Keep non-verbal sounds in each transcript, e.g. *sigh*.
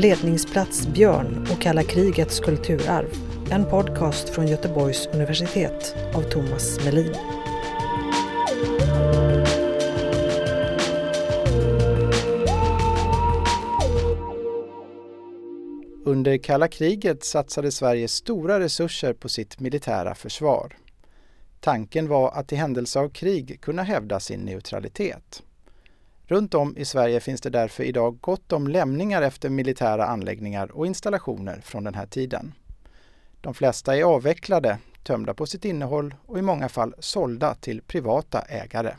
Ledningsplats Björn och kalla krigets kulturarv. En podcast från Göteborgs universitet av Thomas Melin. Under kalla kriget satsade Sverige stora resurser på sitt militära försvar. Tanken var att i händelse av krig kunna hävda sin neutralitet. Runt om i Sverige finns det därför idag gott om lämningar efter militära anläggningar och installationer från den här tiden. De flesta är avvecklade, tömda på sitt innehåll och i många fall sålda till privata ägare.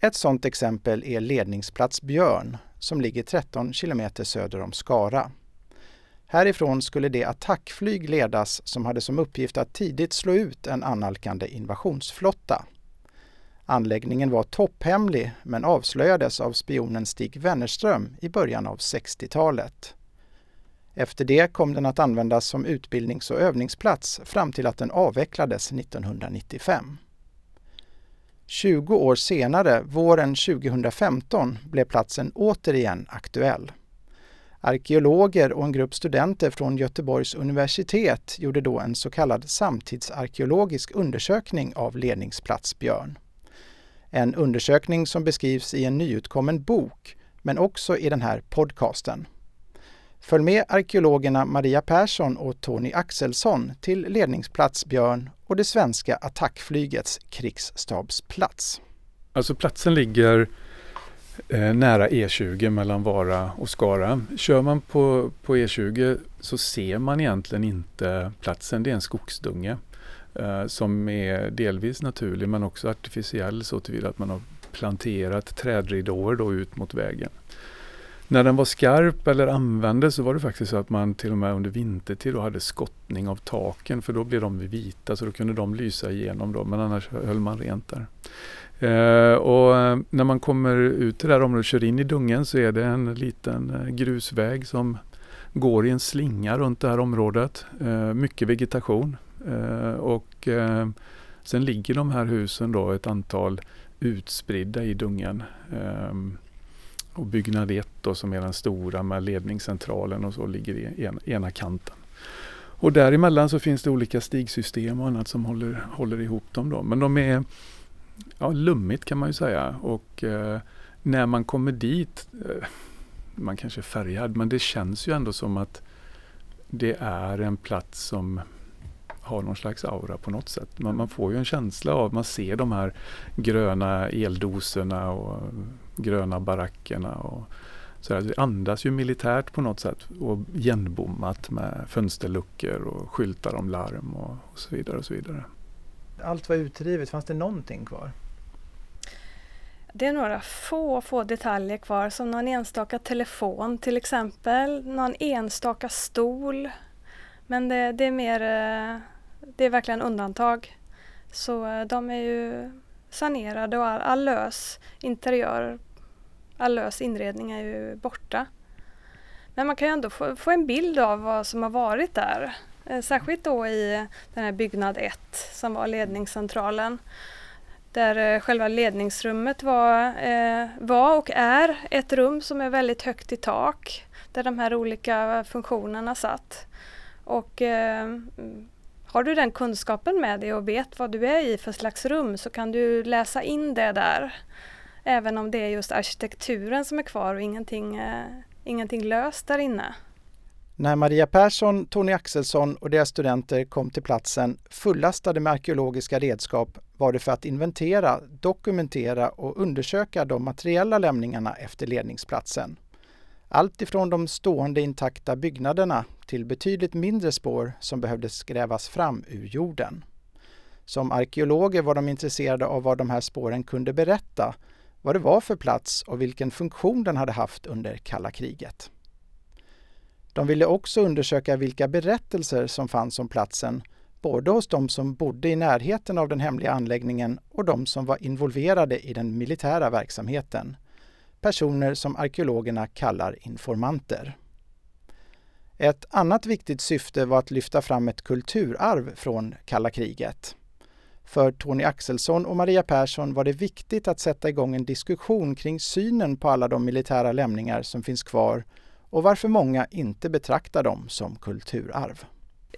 Ett sådant exempel är ledningsplats Björn som ligger 13 kilometer söder om Skara. Härifrån skulle det attackflyg ledas som hade som uppgift att tidigt slå ut en annalkande invasionsflotta. Anläggningen var topphemlig men avslöjades av spionen Stig Wennerström i början av 60-talet. Efter det kom den att användas som utbildnings och övningsplats fram till att den avvecklades 1995. 20 år senare, våren 2015, blev platsen återigen aktuell. Arkeologer och en grupp studenter från Göteborgs universitet gjorde då en så kallad samtidsarkeologisk undersökning av ledningsplats Björn. En undersökning som beskrivs i en nyutkommen bok, men också i den här podcasten. Följ med arkeologerna Maria Persson och Tony Axelsson till ledningsplats Björn och det svenska attackflygets krigsstabsplats. Alltså platsen ligger eh, nära E20 mellan Vara och Skara. Kör man på, på E20 så ser man egentligen inte platsen, det är en skogsdunge Eh, som är delvis naturlig men också artificiell så tillvida att man har planterat trädridåer då ut mot vägen. När den var skarp eller användes så var det faktiskt så att man till och med under vintertid då hade skottning av taken för då blev de vita så då kunde de lysa igenom då men annars höll man rent där. Eh, och eh, när man kommer ut till det här området och kör in i dungen så är det en liten eh, grusväg som går i en slinga runt det här området. Eh, mycket vegetation. Eh, och eh, sen ligger de här husen då ett antal utspridda i dungen. Ehm, och byggnad 1 då som är den stora med ledningscentralen och så ligger i en, ena kanten. Och däremellan så finns det olika stigsystem och annat som håller, håller ihop dem då. Men de är ja, lummigt kan man ju säga. Och eh, när man kommer dit, eh, man kanske är färgad, men det känns ju ändå som att det är en plats som har någon slags aura på något sätt. Man, man får ju en känsla av, man ser de här gröna eldoserna och gröna barackerna. Och, så det andas ju militärt på något sätt och igenbommat med fönsterluckor och skyltar om larm och, och så vidare. och så vidare allt var utrivet, fanns det någonting kvar? Det är några få, få detaljer kvar som någon enstaka telefon till exempel, någon enstaka stol. Men det, det är mer, eh, det är verkligen undantag. Så eh, de är ju sanerade och all, all lös interiör, all lös inredning är ju borta. Men man kan ju ändå få, få en bild av vad som har varit där. Eh, särskilt då i den här byggnad 1 som var ledningscentralen. Där eh, själva ledningsrummet var, eh, var och är ett rum som är väldigt högt i tak. Där de här olika funktionerna satt. Och eh, har du den kunskapen med dig och vet vad du är i för slags rum så kan du läsa in det där. Även om det är just arkitekturen som är kvar och ingenting, eh, ingenting löst där inne. När Maria Persson, Tony Axelsson och deras studenter kom till platsen fullastade med arkeologiska redskap var det för att inventera, dokumentera och undersöka de materiella lämningarna efter ledningsplatsen. Allt ifrån de stående intakta byggnaderna till betydligt mindre spår som behövde grävas fram ur jorden. Som arkeologer var de intresserade av vad de här spåren kunde berätta, vad det var för plats och vilken funktion den hade haft under kalla kriget. De ville också undersöka vilka berättelser som fanns om platsen, både hos de som bodde i närheten av den hemliga anläggningen och de som var involverade i den militära verksamheten. Personer som arkeologerna kallar informanter. Ett annat viktigt syfte var att lyfta fram ett kulturarv från kalla kriget. För Tony Axelsson och Maria Persson var det viktigt att sätta igång en diskussion kring synen på alla de militära lämningar som finns kvar och varför många inte betraktar dem som kulturarv.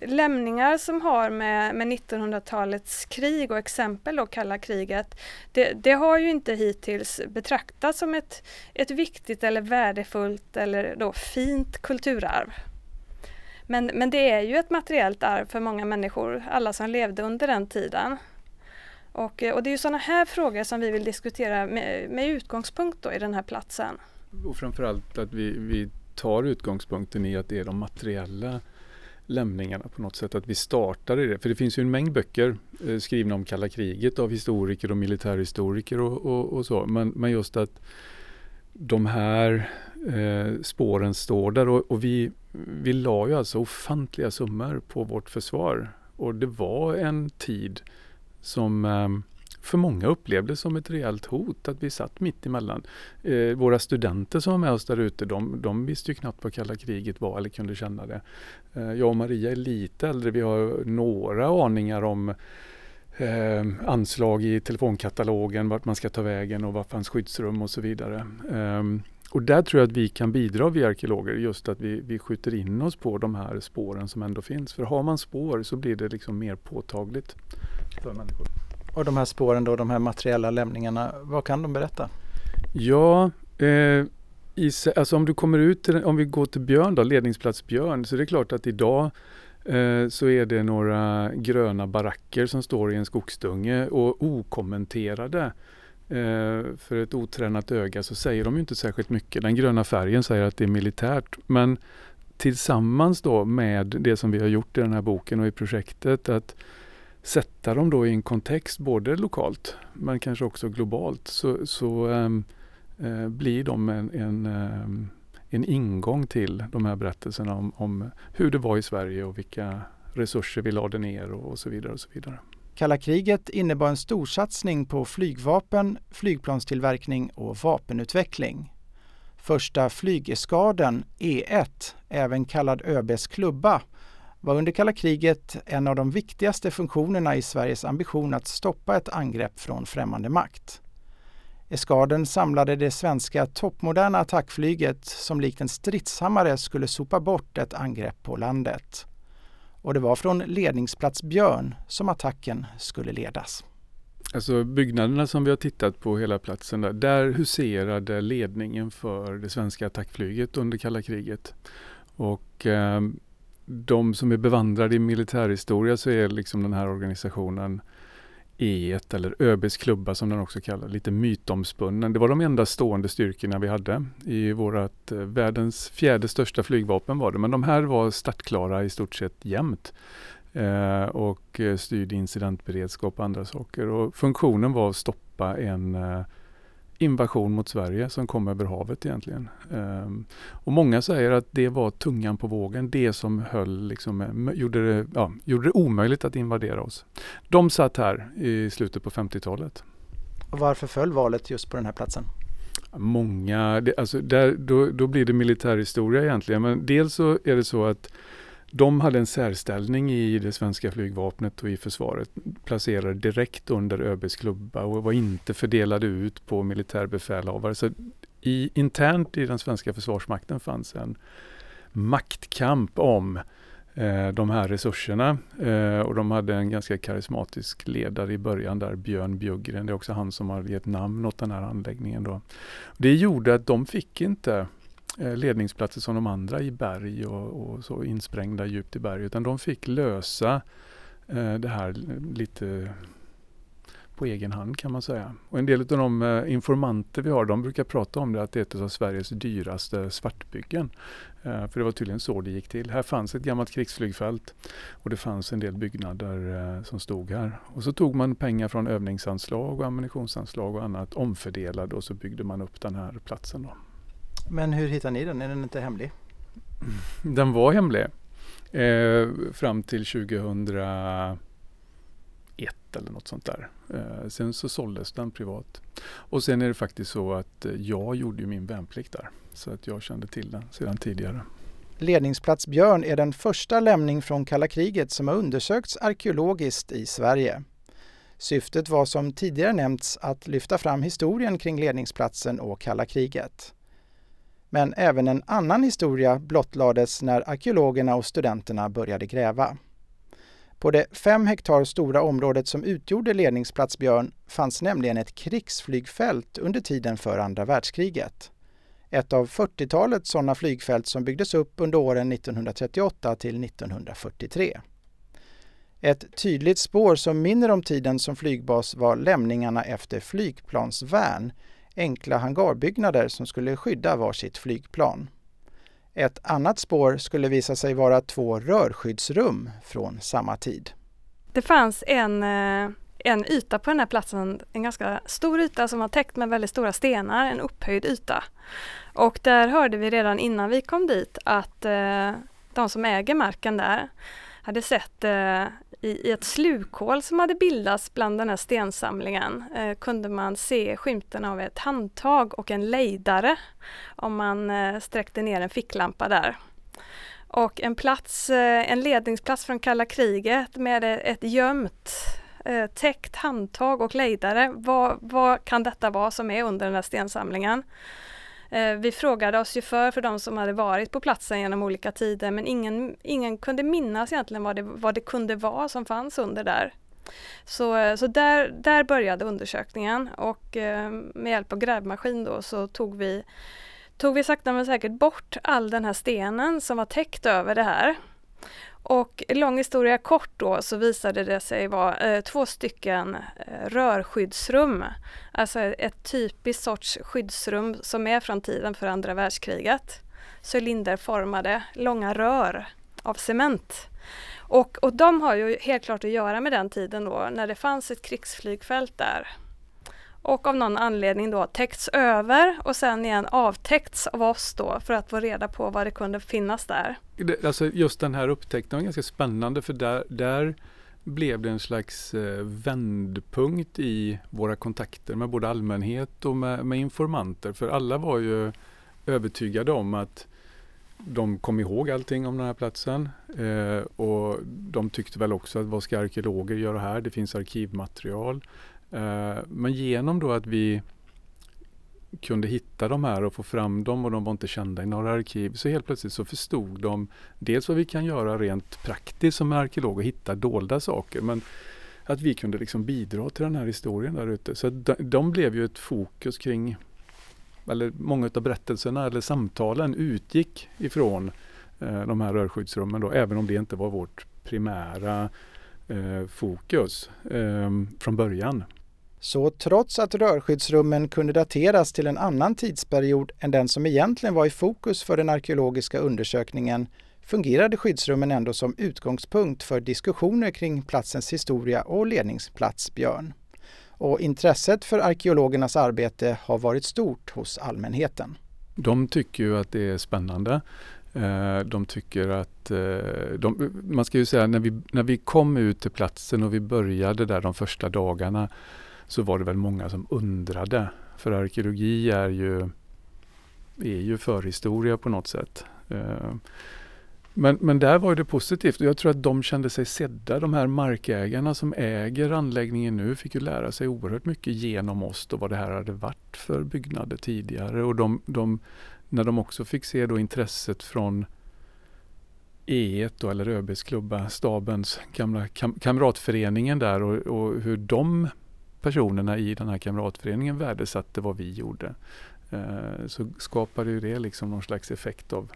Lämningar som har med, med 1900-talets krig och exempel då kalla kriget, det, det, har ju inte hittills betraktats som ett, ett viktigt eller värdefullt eller då fint kulturarv. Men, men det är ju ett materiellt arv för många människor, alla som levde under den tiden. Och, eh, och det är ju sådana här frågor som vi vill diskutera med, med utgångspunkt då i den här platsen. Och framförallt att vi, vi tar utgångspunkten i att det är de materiella lämningarna på något sätt, att vi startar i det. För det finns ju en mängd böcker eh, skrivna om kalla kriget av historiker och militärhistoriker och, och, och så. Men, men, just att de här eh, spåren står där och, och, vi, vi la ju alltså ofantliga summor på vårt försvar. Och det var en tid som eh, för många upplevdes som ett reellt hot att vi satt mitt emellan. Eh, våra studenter som var med oss där ute, de, de visste ju knappt vad kalla kriget var eller kunde känna det. Eh, jag och Maria är lite äldre, vi har några aningar om eh, anslag i telefonkatalogen, vart man ska ta vägen och var fanns skyddsrum och så vidare. Eh, och där tror jag att vi kan bidra, vi arkeologer, just att vi, vi skjuter in oss på de här spåren som ändå finns. För har man spår så blir det liksom mer påtagligt för människor. Och de här spåren då, de här materiella lämningarna, vad kan de berätta? Ja, eh, i, alltså om du kommer ut till, om vi går till Björn då, ledningsplats Björn, så är det klart att idag eh, så är det några gröna baracker som står i en skogsdunge och okommenterade. Eh, för ett otränat öga så säger de ju inte särskilt mycket. Den gröna färgen säger att det är militärt. Men tillsammans då med det som vi har gjort i den här boken och i projektet, att sätta dem då i en kontext både lokalt men kanske också globalt så, så äm, äh, blir de en, en, äm, en ingång till de här berättelserna om, om, hur det var i Sverige och vilka resurser vi lade ner och, och så vidare. och så vidare. Kalla kriget innebar en storsatsning på flygvapen, flygplanstillverkning och vapenutveckling. Första flygeskaden E1, även kallad ÖBs klubba, var under kalla kriget en av de viktigaste funktionerna i Sveriges ambition att stoppa ett angrepp från främmande makt. Eskaden samlade det svenska toppmoderna attackflyget som likt en stridshammare skulle sopa bort ett angrepp på landet. Och det var från ledningsplats Björn som attacken skulle ledas. Alltså byggnaderna som vi har tittat på hela platsen där, där huserade ledningen för det svenska attackflyget under kalla kriget. Och eh, de som är bevandrade i militärhistoria så är liksom den här organisationen E1 eller ÖBs klubba som den också kallas, lite mytomspunnen. Det var de enda stående styrkorna vi hade i vårt eh, världens fjärde största flygvapen var det. Men de här var startklara i stort sett jämt eh, och eh, styrde incidentberedskap och andra saker. Och funktionen var att stoppa en eh, invasion mot Sverige som kom över havet egentligen. Um, och många säger att det var tungan på vågen, det som höll, liksom, gjorde, det, ja, gjorde det omöjligt att invadera oss. De satt här i slutet på 50-talet. Och varför föll valet just på den här platsen? Många, det, alltså där, då, då blir det militärhistoria egentligen. Men dels så är det så att de hade en särställning i det svenska flygvapnet och i försvaret. Placerade direkt under ÖBs klubba och var inte fördelade ut på militärbefälhavare. Så i, internt i den svenska försvarsmakten fanns en maktkamp om eh, de här resurserna. Eh, och de hade en ganska karismatisk ledare i början där, Björn Bjuggren. Det är också han som har gett namn åt den här anläggningen. Då. Det gjorde att de fick inte Eh, ledningsplatser som de andra i berg och, och, så insprängda djupt i berg. Utan de fick lösa eh, det här lite på egen hand kan man säga. Och en del av de eh, informanter vi har, de brukar prata om det att det är ett av Sveriges dyraste svartbyggen. För det var tydligen så det gick till. Här fanns ett gammalt krigsflygfält och det fanns en del byggnader som stod här. Och så tog man pengar från övningsanslag och ammunitionsanslag och annat, omfördelade och så byggde man upp den här platsen. Då. Men hur hittar ni den? Är den inte hemlig? Den var hemlig eh, fram till 2001 eller något sånt där. Eh, sen så såldes den privat. Och sen är det faktiskt så att eh, jag gjorde min värnplikt där. Så att jag kände till den sedan tidigare. Ledningsplats Björn är den första lämning från kalla kriget som har undersökts arkeologiskt i Sverige. Syftet var som tidigare nämnts att lyfta fram historien kring ledningsplatsen och kalla kriget. Men även en annan historia blottlades när arkeologerna och studenterna började gräva. På det fem hektar stora området som utgjorde ledningsplats Björn fanns nämligen ett krigsflygfält under tiden för andra världskriget. Ett av 40-talet sådana flygfält som byggdes upp under åren 1938 till 1943. Ett tydligt spår som minner om tiden som flygbas var lämningarna efter flygplansvärn, enkla hangarbyggnader som skulle skydda varsitt flygplan. Ett annat spår skulle visa sig vara två rörskyddsrum från samma tid. Det fanns en, eh, en yta på den här platsen, en ganska stor yta som var täckt med väldigt stora stenar, en upphöjd yta. Och där hörde vi redan innan vi kom dit att eh, de som äger marken där hade sett eh, i, ett slukhål som hade bildats bland den här stensamlingen eh, kunde man se skymten av ett handtag och en lejdare om man eh, sträckte ner en ficklampa där. Och en plats, eh, en ledningsplats från kalla kriget med ett gömt eh, täckt handtag och lejdare. Vad, vad kan detta vara som är under den här stensamlingen? Eh, vi frågade oss ju för, för de som hade varit på platsen genom olika tider, men ingen, ingen kunde minnas egentligen vad det, vad det kunde vara som fanns under där. Så, eh, så där, där började undersökningen och eh, med hjälp av grävmaskin då så tog vi, tog vi sakta men säkert bort all den här stenen som var täckt över det här. Och lång historia kort då så visade det sig vara eh, två stycken eh, rörskyddsrum. Alltså ett typiskt sorts skyddsrum som är från tiden för andra världskriget. Cylinderformade långa rör av cement. Och, och de har ju helt klart att göra med den tiden då när det fanns ett krigsflygfält där och av någon anledning då täckts över och sen igen avtäckts av oss då för att få reda på vad det kunde finnas där. Det, alltså just den här upptäckten var ganska spännande för där, där blev det en slags eh, vändpunkt i våra kontakter med både allmänhet och med, med informanter. För alla var ju övertygade om att de kom ihåg allting om den här platsen eh, och de tyckte väl också att vad ska arkeologer göra här? Det finns arkivmaterial. Eh, men genom då att vi kunde hitta de här och få fram dem och de var inte kända i några arkiv. Så helt plötsligt så förstod de dels vad vi kan göra rent praktiskt som arkeolog och hitta dolda saker. Men att vi kunde liksom bidra till den här historien där ute. Så de, de blev ju ett fokus kring, eller många av berättelserna eller samtalen utgick ifrån eh, de här rörskyddsrummen då, även om det inte var vårt primära eh, fokus eh, från början. Så trots att rörskyddsrummen kunde dateras till en annan tidsperiod än den som egentligen var i fokus för den arkeologiska undersökningen fungerade skyddsrummen ändå som utgångspunkt för diskussioner kring platsens historia och ledningsplats Björn. Och intresset för arkeologernas arbete har varit stort hos allmänheten. De tycker ju att det är spännande. Eh, de tycker att, eh, de, man ska ju säga när vi, när vi kom ut till platsen och vi började där de första dagarna så var det väl många som undrade. För arkeologi är ju, är ju förhistoria på något sätt. Eh, men, men där var det positivt och jag tror att de kände sig sedda. De här markägarna som äger anläggningen nu fick ju lära sig oerhört mycket genom oss och vad det här hade varit för byggnader tidigare. Och de, de när de också fick se då intresset från E1 då, eller ÖBs klubba, stabens gamla kam kamratföreningen där och, och, hur de personerna i den här kamratföreningen värdesatte vad vi gjorde. Eh, så skapade ju det liksom någon slags effekt av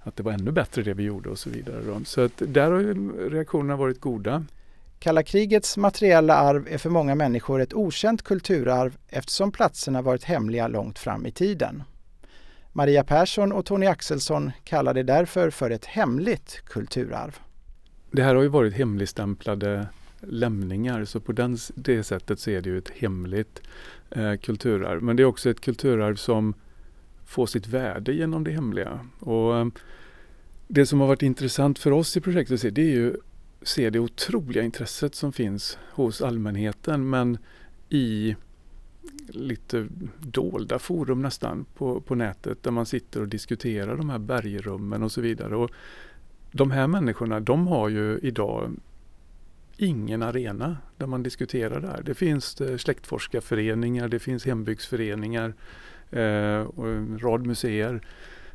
att det var ännu bättre det vi gjorde och så vidare. Så att där har reaktionerna varit goda. Kalla krigets materiella arv är för många människor ett okänt kulturarv eftersom platserna varit hemliga långt fram i tiden. Maria Persson och Tony Axelsson kallar det därför för ett hemligt kulturarv. Det här har ju varit hemligstämplade lämningar så på den, det sättet så är det ju ett hemligt eh, kulturarv. Men det är också ett kulturarv som får sitt värde genom det hemliga. Och, eh, det som har varit intressant för oss i projektet det är ju se det otroliga intresset som finns hos allmänheten men i lite dolda forum nästan på, på nätet där man sitter och diskuterar de här bergrummen och så vidare. Och de här människorna de har ju idag ingen arena där man diskuterar det här. Det finns eh, släktforskarföreningar, det finns hembygdsföreningar. eh, och en rad museer.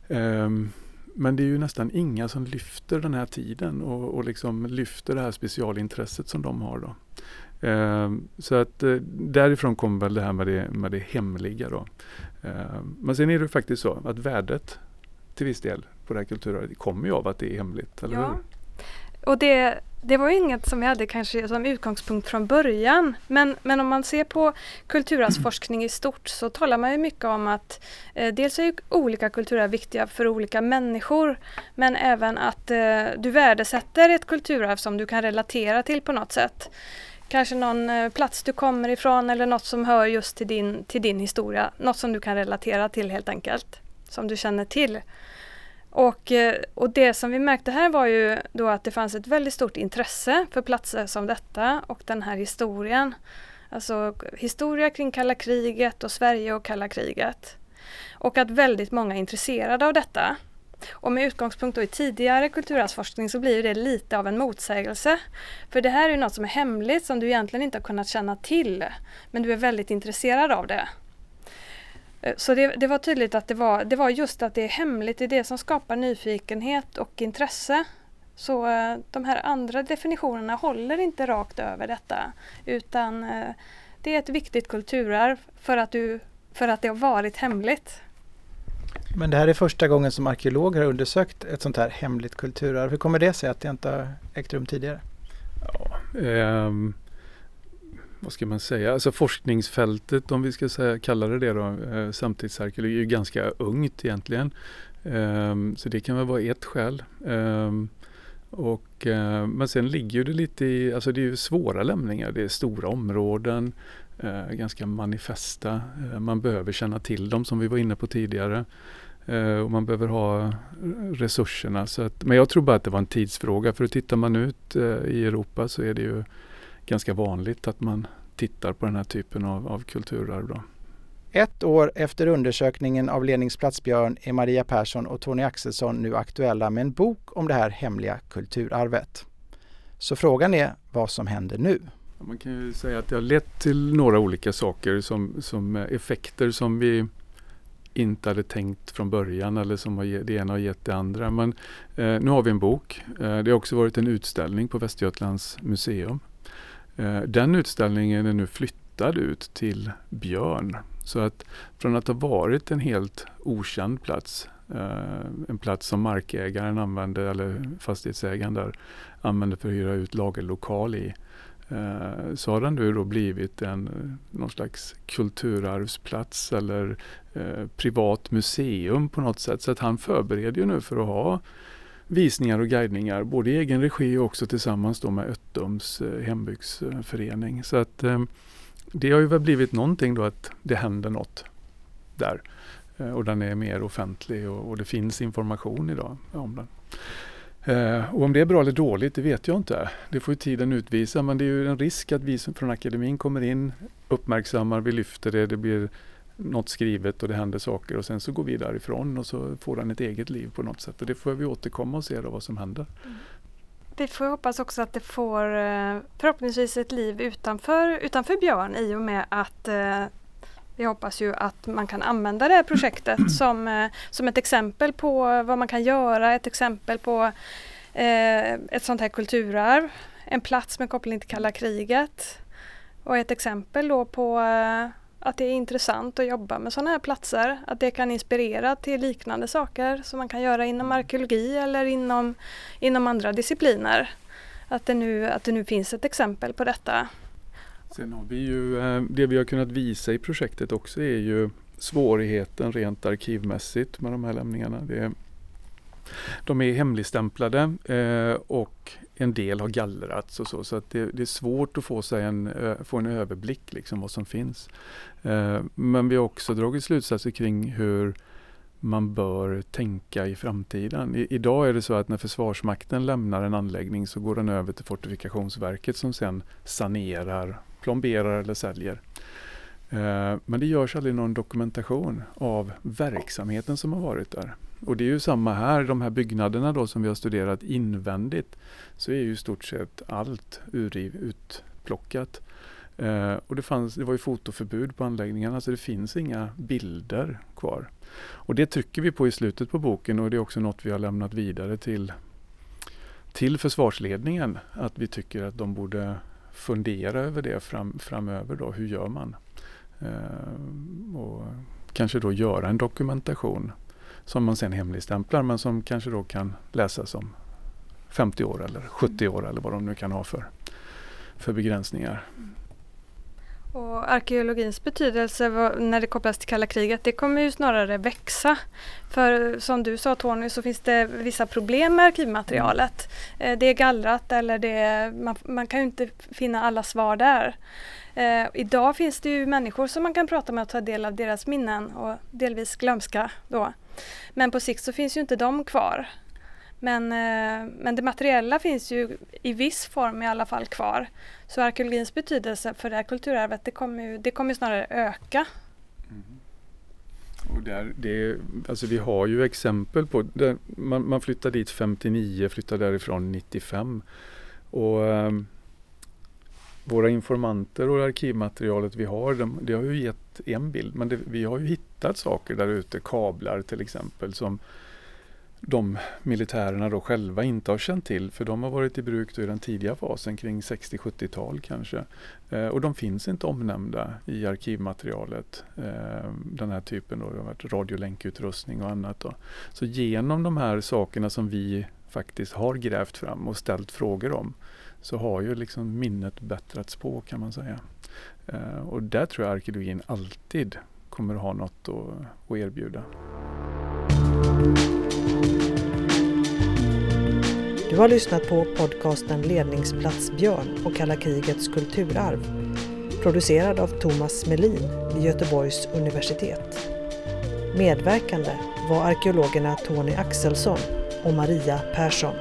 Eh, men det är ju nästan inga som lyfter den här tiden och, och liksom lyfter det här specialintresset som de har. Då. Eh, så att eh, därifrån kommer väl det här med det, med det hemliga. Då. Eh, men sen är det faktiskt så att värdet till viss del på det här kulturarvet kommer ju av att det är hemligt, eller ja. hur? Och det, det var inget som vi hade kanske som utgångspunkt från början. Men, men om man ser på kulturarvsforskning i stort så talar man ju mycket om att eh, dels är olika kulturarv viktiga för olika människor. Men även att eh, du värdesätter ett kulturarv som du kan relatera till på något sätt. Kanske någon eh, plats du kommer ifrån eller något som hör just till din, till din historia. Något som du kan relatera till helt enkelt. Som du känner till. Och, eh, och det som vi märkte här var ju då att det fanns ett väldigt stort intresse för platser som detta och den här historien. Alltså historia kring kalla kriget och Sverige och kalla kriget. Och att väldigt många är intresserade av detta. Och med utgångspunkt i tidigare kulturarvsforskning så blir det lite av en motsägelse. För det här är något som är hemligt som du egentligen inte har kunnat känna till. Men du är väldigt intresserad av det. Eh, så det, det, var tydligt att det var, det var just att det är hemligt, det är det som skapar nyfikenhet och intresse. Så eh, de här andra definitionerna håller inte rakt över detta utan eh, det är ett viktigt kulturarv för att, du, för att det har varit hemligt. Men det här är första gången som arkeologer har undersökt ett sånt här hemligt kulturarv. Hur kommer det sig att det inte har ägt rum tidigare? Ja, um vad ska man säga, alltså forskningsfältet om vi ska säga, kalla det det då, eh, samtidsarkeologi är ju ganska ungt egentligen. Um, så det kan väl vara ett skäl. Um, och, uh, men sen ligger det lite i, alltså det är ju svåra lämningar, det är stora områden, uh, ganska manifesta. Uh, man behöver känna till dem som vi var inne på tidigare. och man behöver ha resurserna. Så att, men jag tror bara att det var en tidsfråga för tittar man ut i Europa så är det ju ganska vanligt att man tittar på den här typen av, av kulturarv. Då. Ett år efter undersökningen av Ledningsplats Björn är Maria Persson och Tony Axelsson nu aktuella med en bok om det här hemliga kulturarvet. Så frågan är vad som händer nu. Man kan ju säga att det har lett till några olika saker som, som effekter som vi inte hade tänkt från början eller som det ena har gett det andra. Men eh, nu har vi en bok. Eh, det har också varit en utställning på Västergötlands museum Eh, den utställningen är nu flyttad ut till Björn. Så att från att ha varit en helt okänd plats, eh, en plats som markägaren använde, eller fastighetsägaren där, använde för att hyra ut lagerlokal i, eh, så har den nu då blivit en någon slags kulturarvsplats eller privat museum på något sätt. Så att han förbereder ju nu för att ha visningar och guidningar, både i egen regi och också tillsammans då med Öttums eh, hembygdsförening. Så att eh, det har ju väl blivit någonting då att det händer något där. Eh, och den är mer offentlig och, och, det finns information idag om den. Och om det är bra eller dåligt, det vet jag inte. Det får ju tiden utvisa, men det är ju en risk att vi från akademin kommer in, uppmärksammar, vi lyfter det, det blir något skrivet och det händer saker och sen så går vi därifrån och så får den ett eget liv på något sätt. Och det får vi återkomma och se då vad som händer. Mm. Vi får hoppas också att det får eh, förhoppningsvis ett liv utanför, utanför Björn i och med att eh, vi hoppas ju att man kan använda det här projektet *clears throat* som, eh, som ett exempel på vad man kan göra, ett exempel på eh, ett sånt här kulturarv, en plats med koppling till kalla kriget och ett exempel då på eh, att det är intressant att jobba med sådana här platser. Att det kan inspirera till liknande saker som man kan göra inom mm. arkeologi eller inom, inom andra discipliner. Att det, nu, att det nu finns ett exempel på detta. Sen har vi ju, eh, det vi har kunnat visa i projektet också är ju svårigheten rent arkivmässigt med de här lämningarna. Det, de är hemligstämplade eh, och en del har gallrats och så. Så att det, det är svårt att få, sig en, eh, få en överblick liksom vad som finns. Eh, men vi har också dragit slutsatser kring hur man bör tänka i framtiden. I, idag är det så att när Försvarsmakten lämnar en anläggning så går den över till Fortifikationsverket som sen sanerar, plomberar eller säljer. Eh, men det görs aldrig någon dokumentation av verksamheten som har varit där. Och det är ju samma här, de här byggnaderna då som vi har studerat invändigt så är ju i stort sett allt utplockat. Eh, och det, fanns, det var ju fotoförbud på anläggningarna så det finns inga bilder kvar. Och det trycker vi på i slutet på boken och det är också något vi har lämnat vidare till, till försvarsledningen. Att vi tycker att de borde fundera över det fram, framöver. Då. Hur gör man? Eh, och kanske då göra en dokumentation som man sen hemligstämplar men som kanske då kan läsas om 50 år eller 70 år eller vad de nu kan ha för, för begränsningar. Och arkeologins betydelse när det kopplas till kalla kriget, det kommer ju snarare växa. För som du sa Tony så finns det vissa problem med arkivmaterialet. Eh, det är gallrat eller det man, man kan ju inte finna alla svar där. Eh, idag finns det ju människor som man kan prata med och ta del av deras minnen och delvis glömska då. Men på sikt så finns ju inte de kvar. Men, eh, men det materiella finns ju i viss form i alla fall kvar. Så arkeologins betydelse för det här kulturarvet det kommer ju, det kommer snarare öka. Mm. Och där, det, alltså vi har ju exempel på, där man, man flyttar dit 59, flyttar därifrån 95. Och um, våra informanter och arkivmaterialet vi har, de, det har ju gett en bild. Men det, vi har ju hittat saker där ute, kablar till exempel, som de militärerna då själva inte har känt till för de har varit i bruk i den tidiga fasen kring 60-70-tal kanske. Eh, och de finns inte omnämnda i arkivmaterialet. Eh, den här typen då, det har varit radiolänkutrustning och annat. Då. Så genom de här sakerna som vi faktiskt har grävt fram och ställt frågor om så har ju liksom minnet bättrats på kan man säga. Eh, och där tror jag arkeologin alltid kommer att ha något att, att erbjuda. Du har lyssnat på podcasten Ledningsplats Björn och Kalla krigets kulturarv. Producerad av Thomas Melin vid Göteborgs universitet. Medverkande var arkeologerna Tony Axelsson och Maria Persson.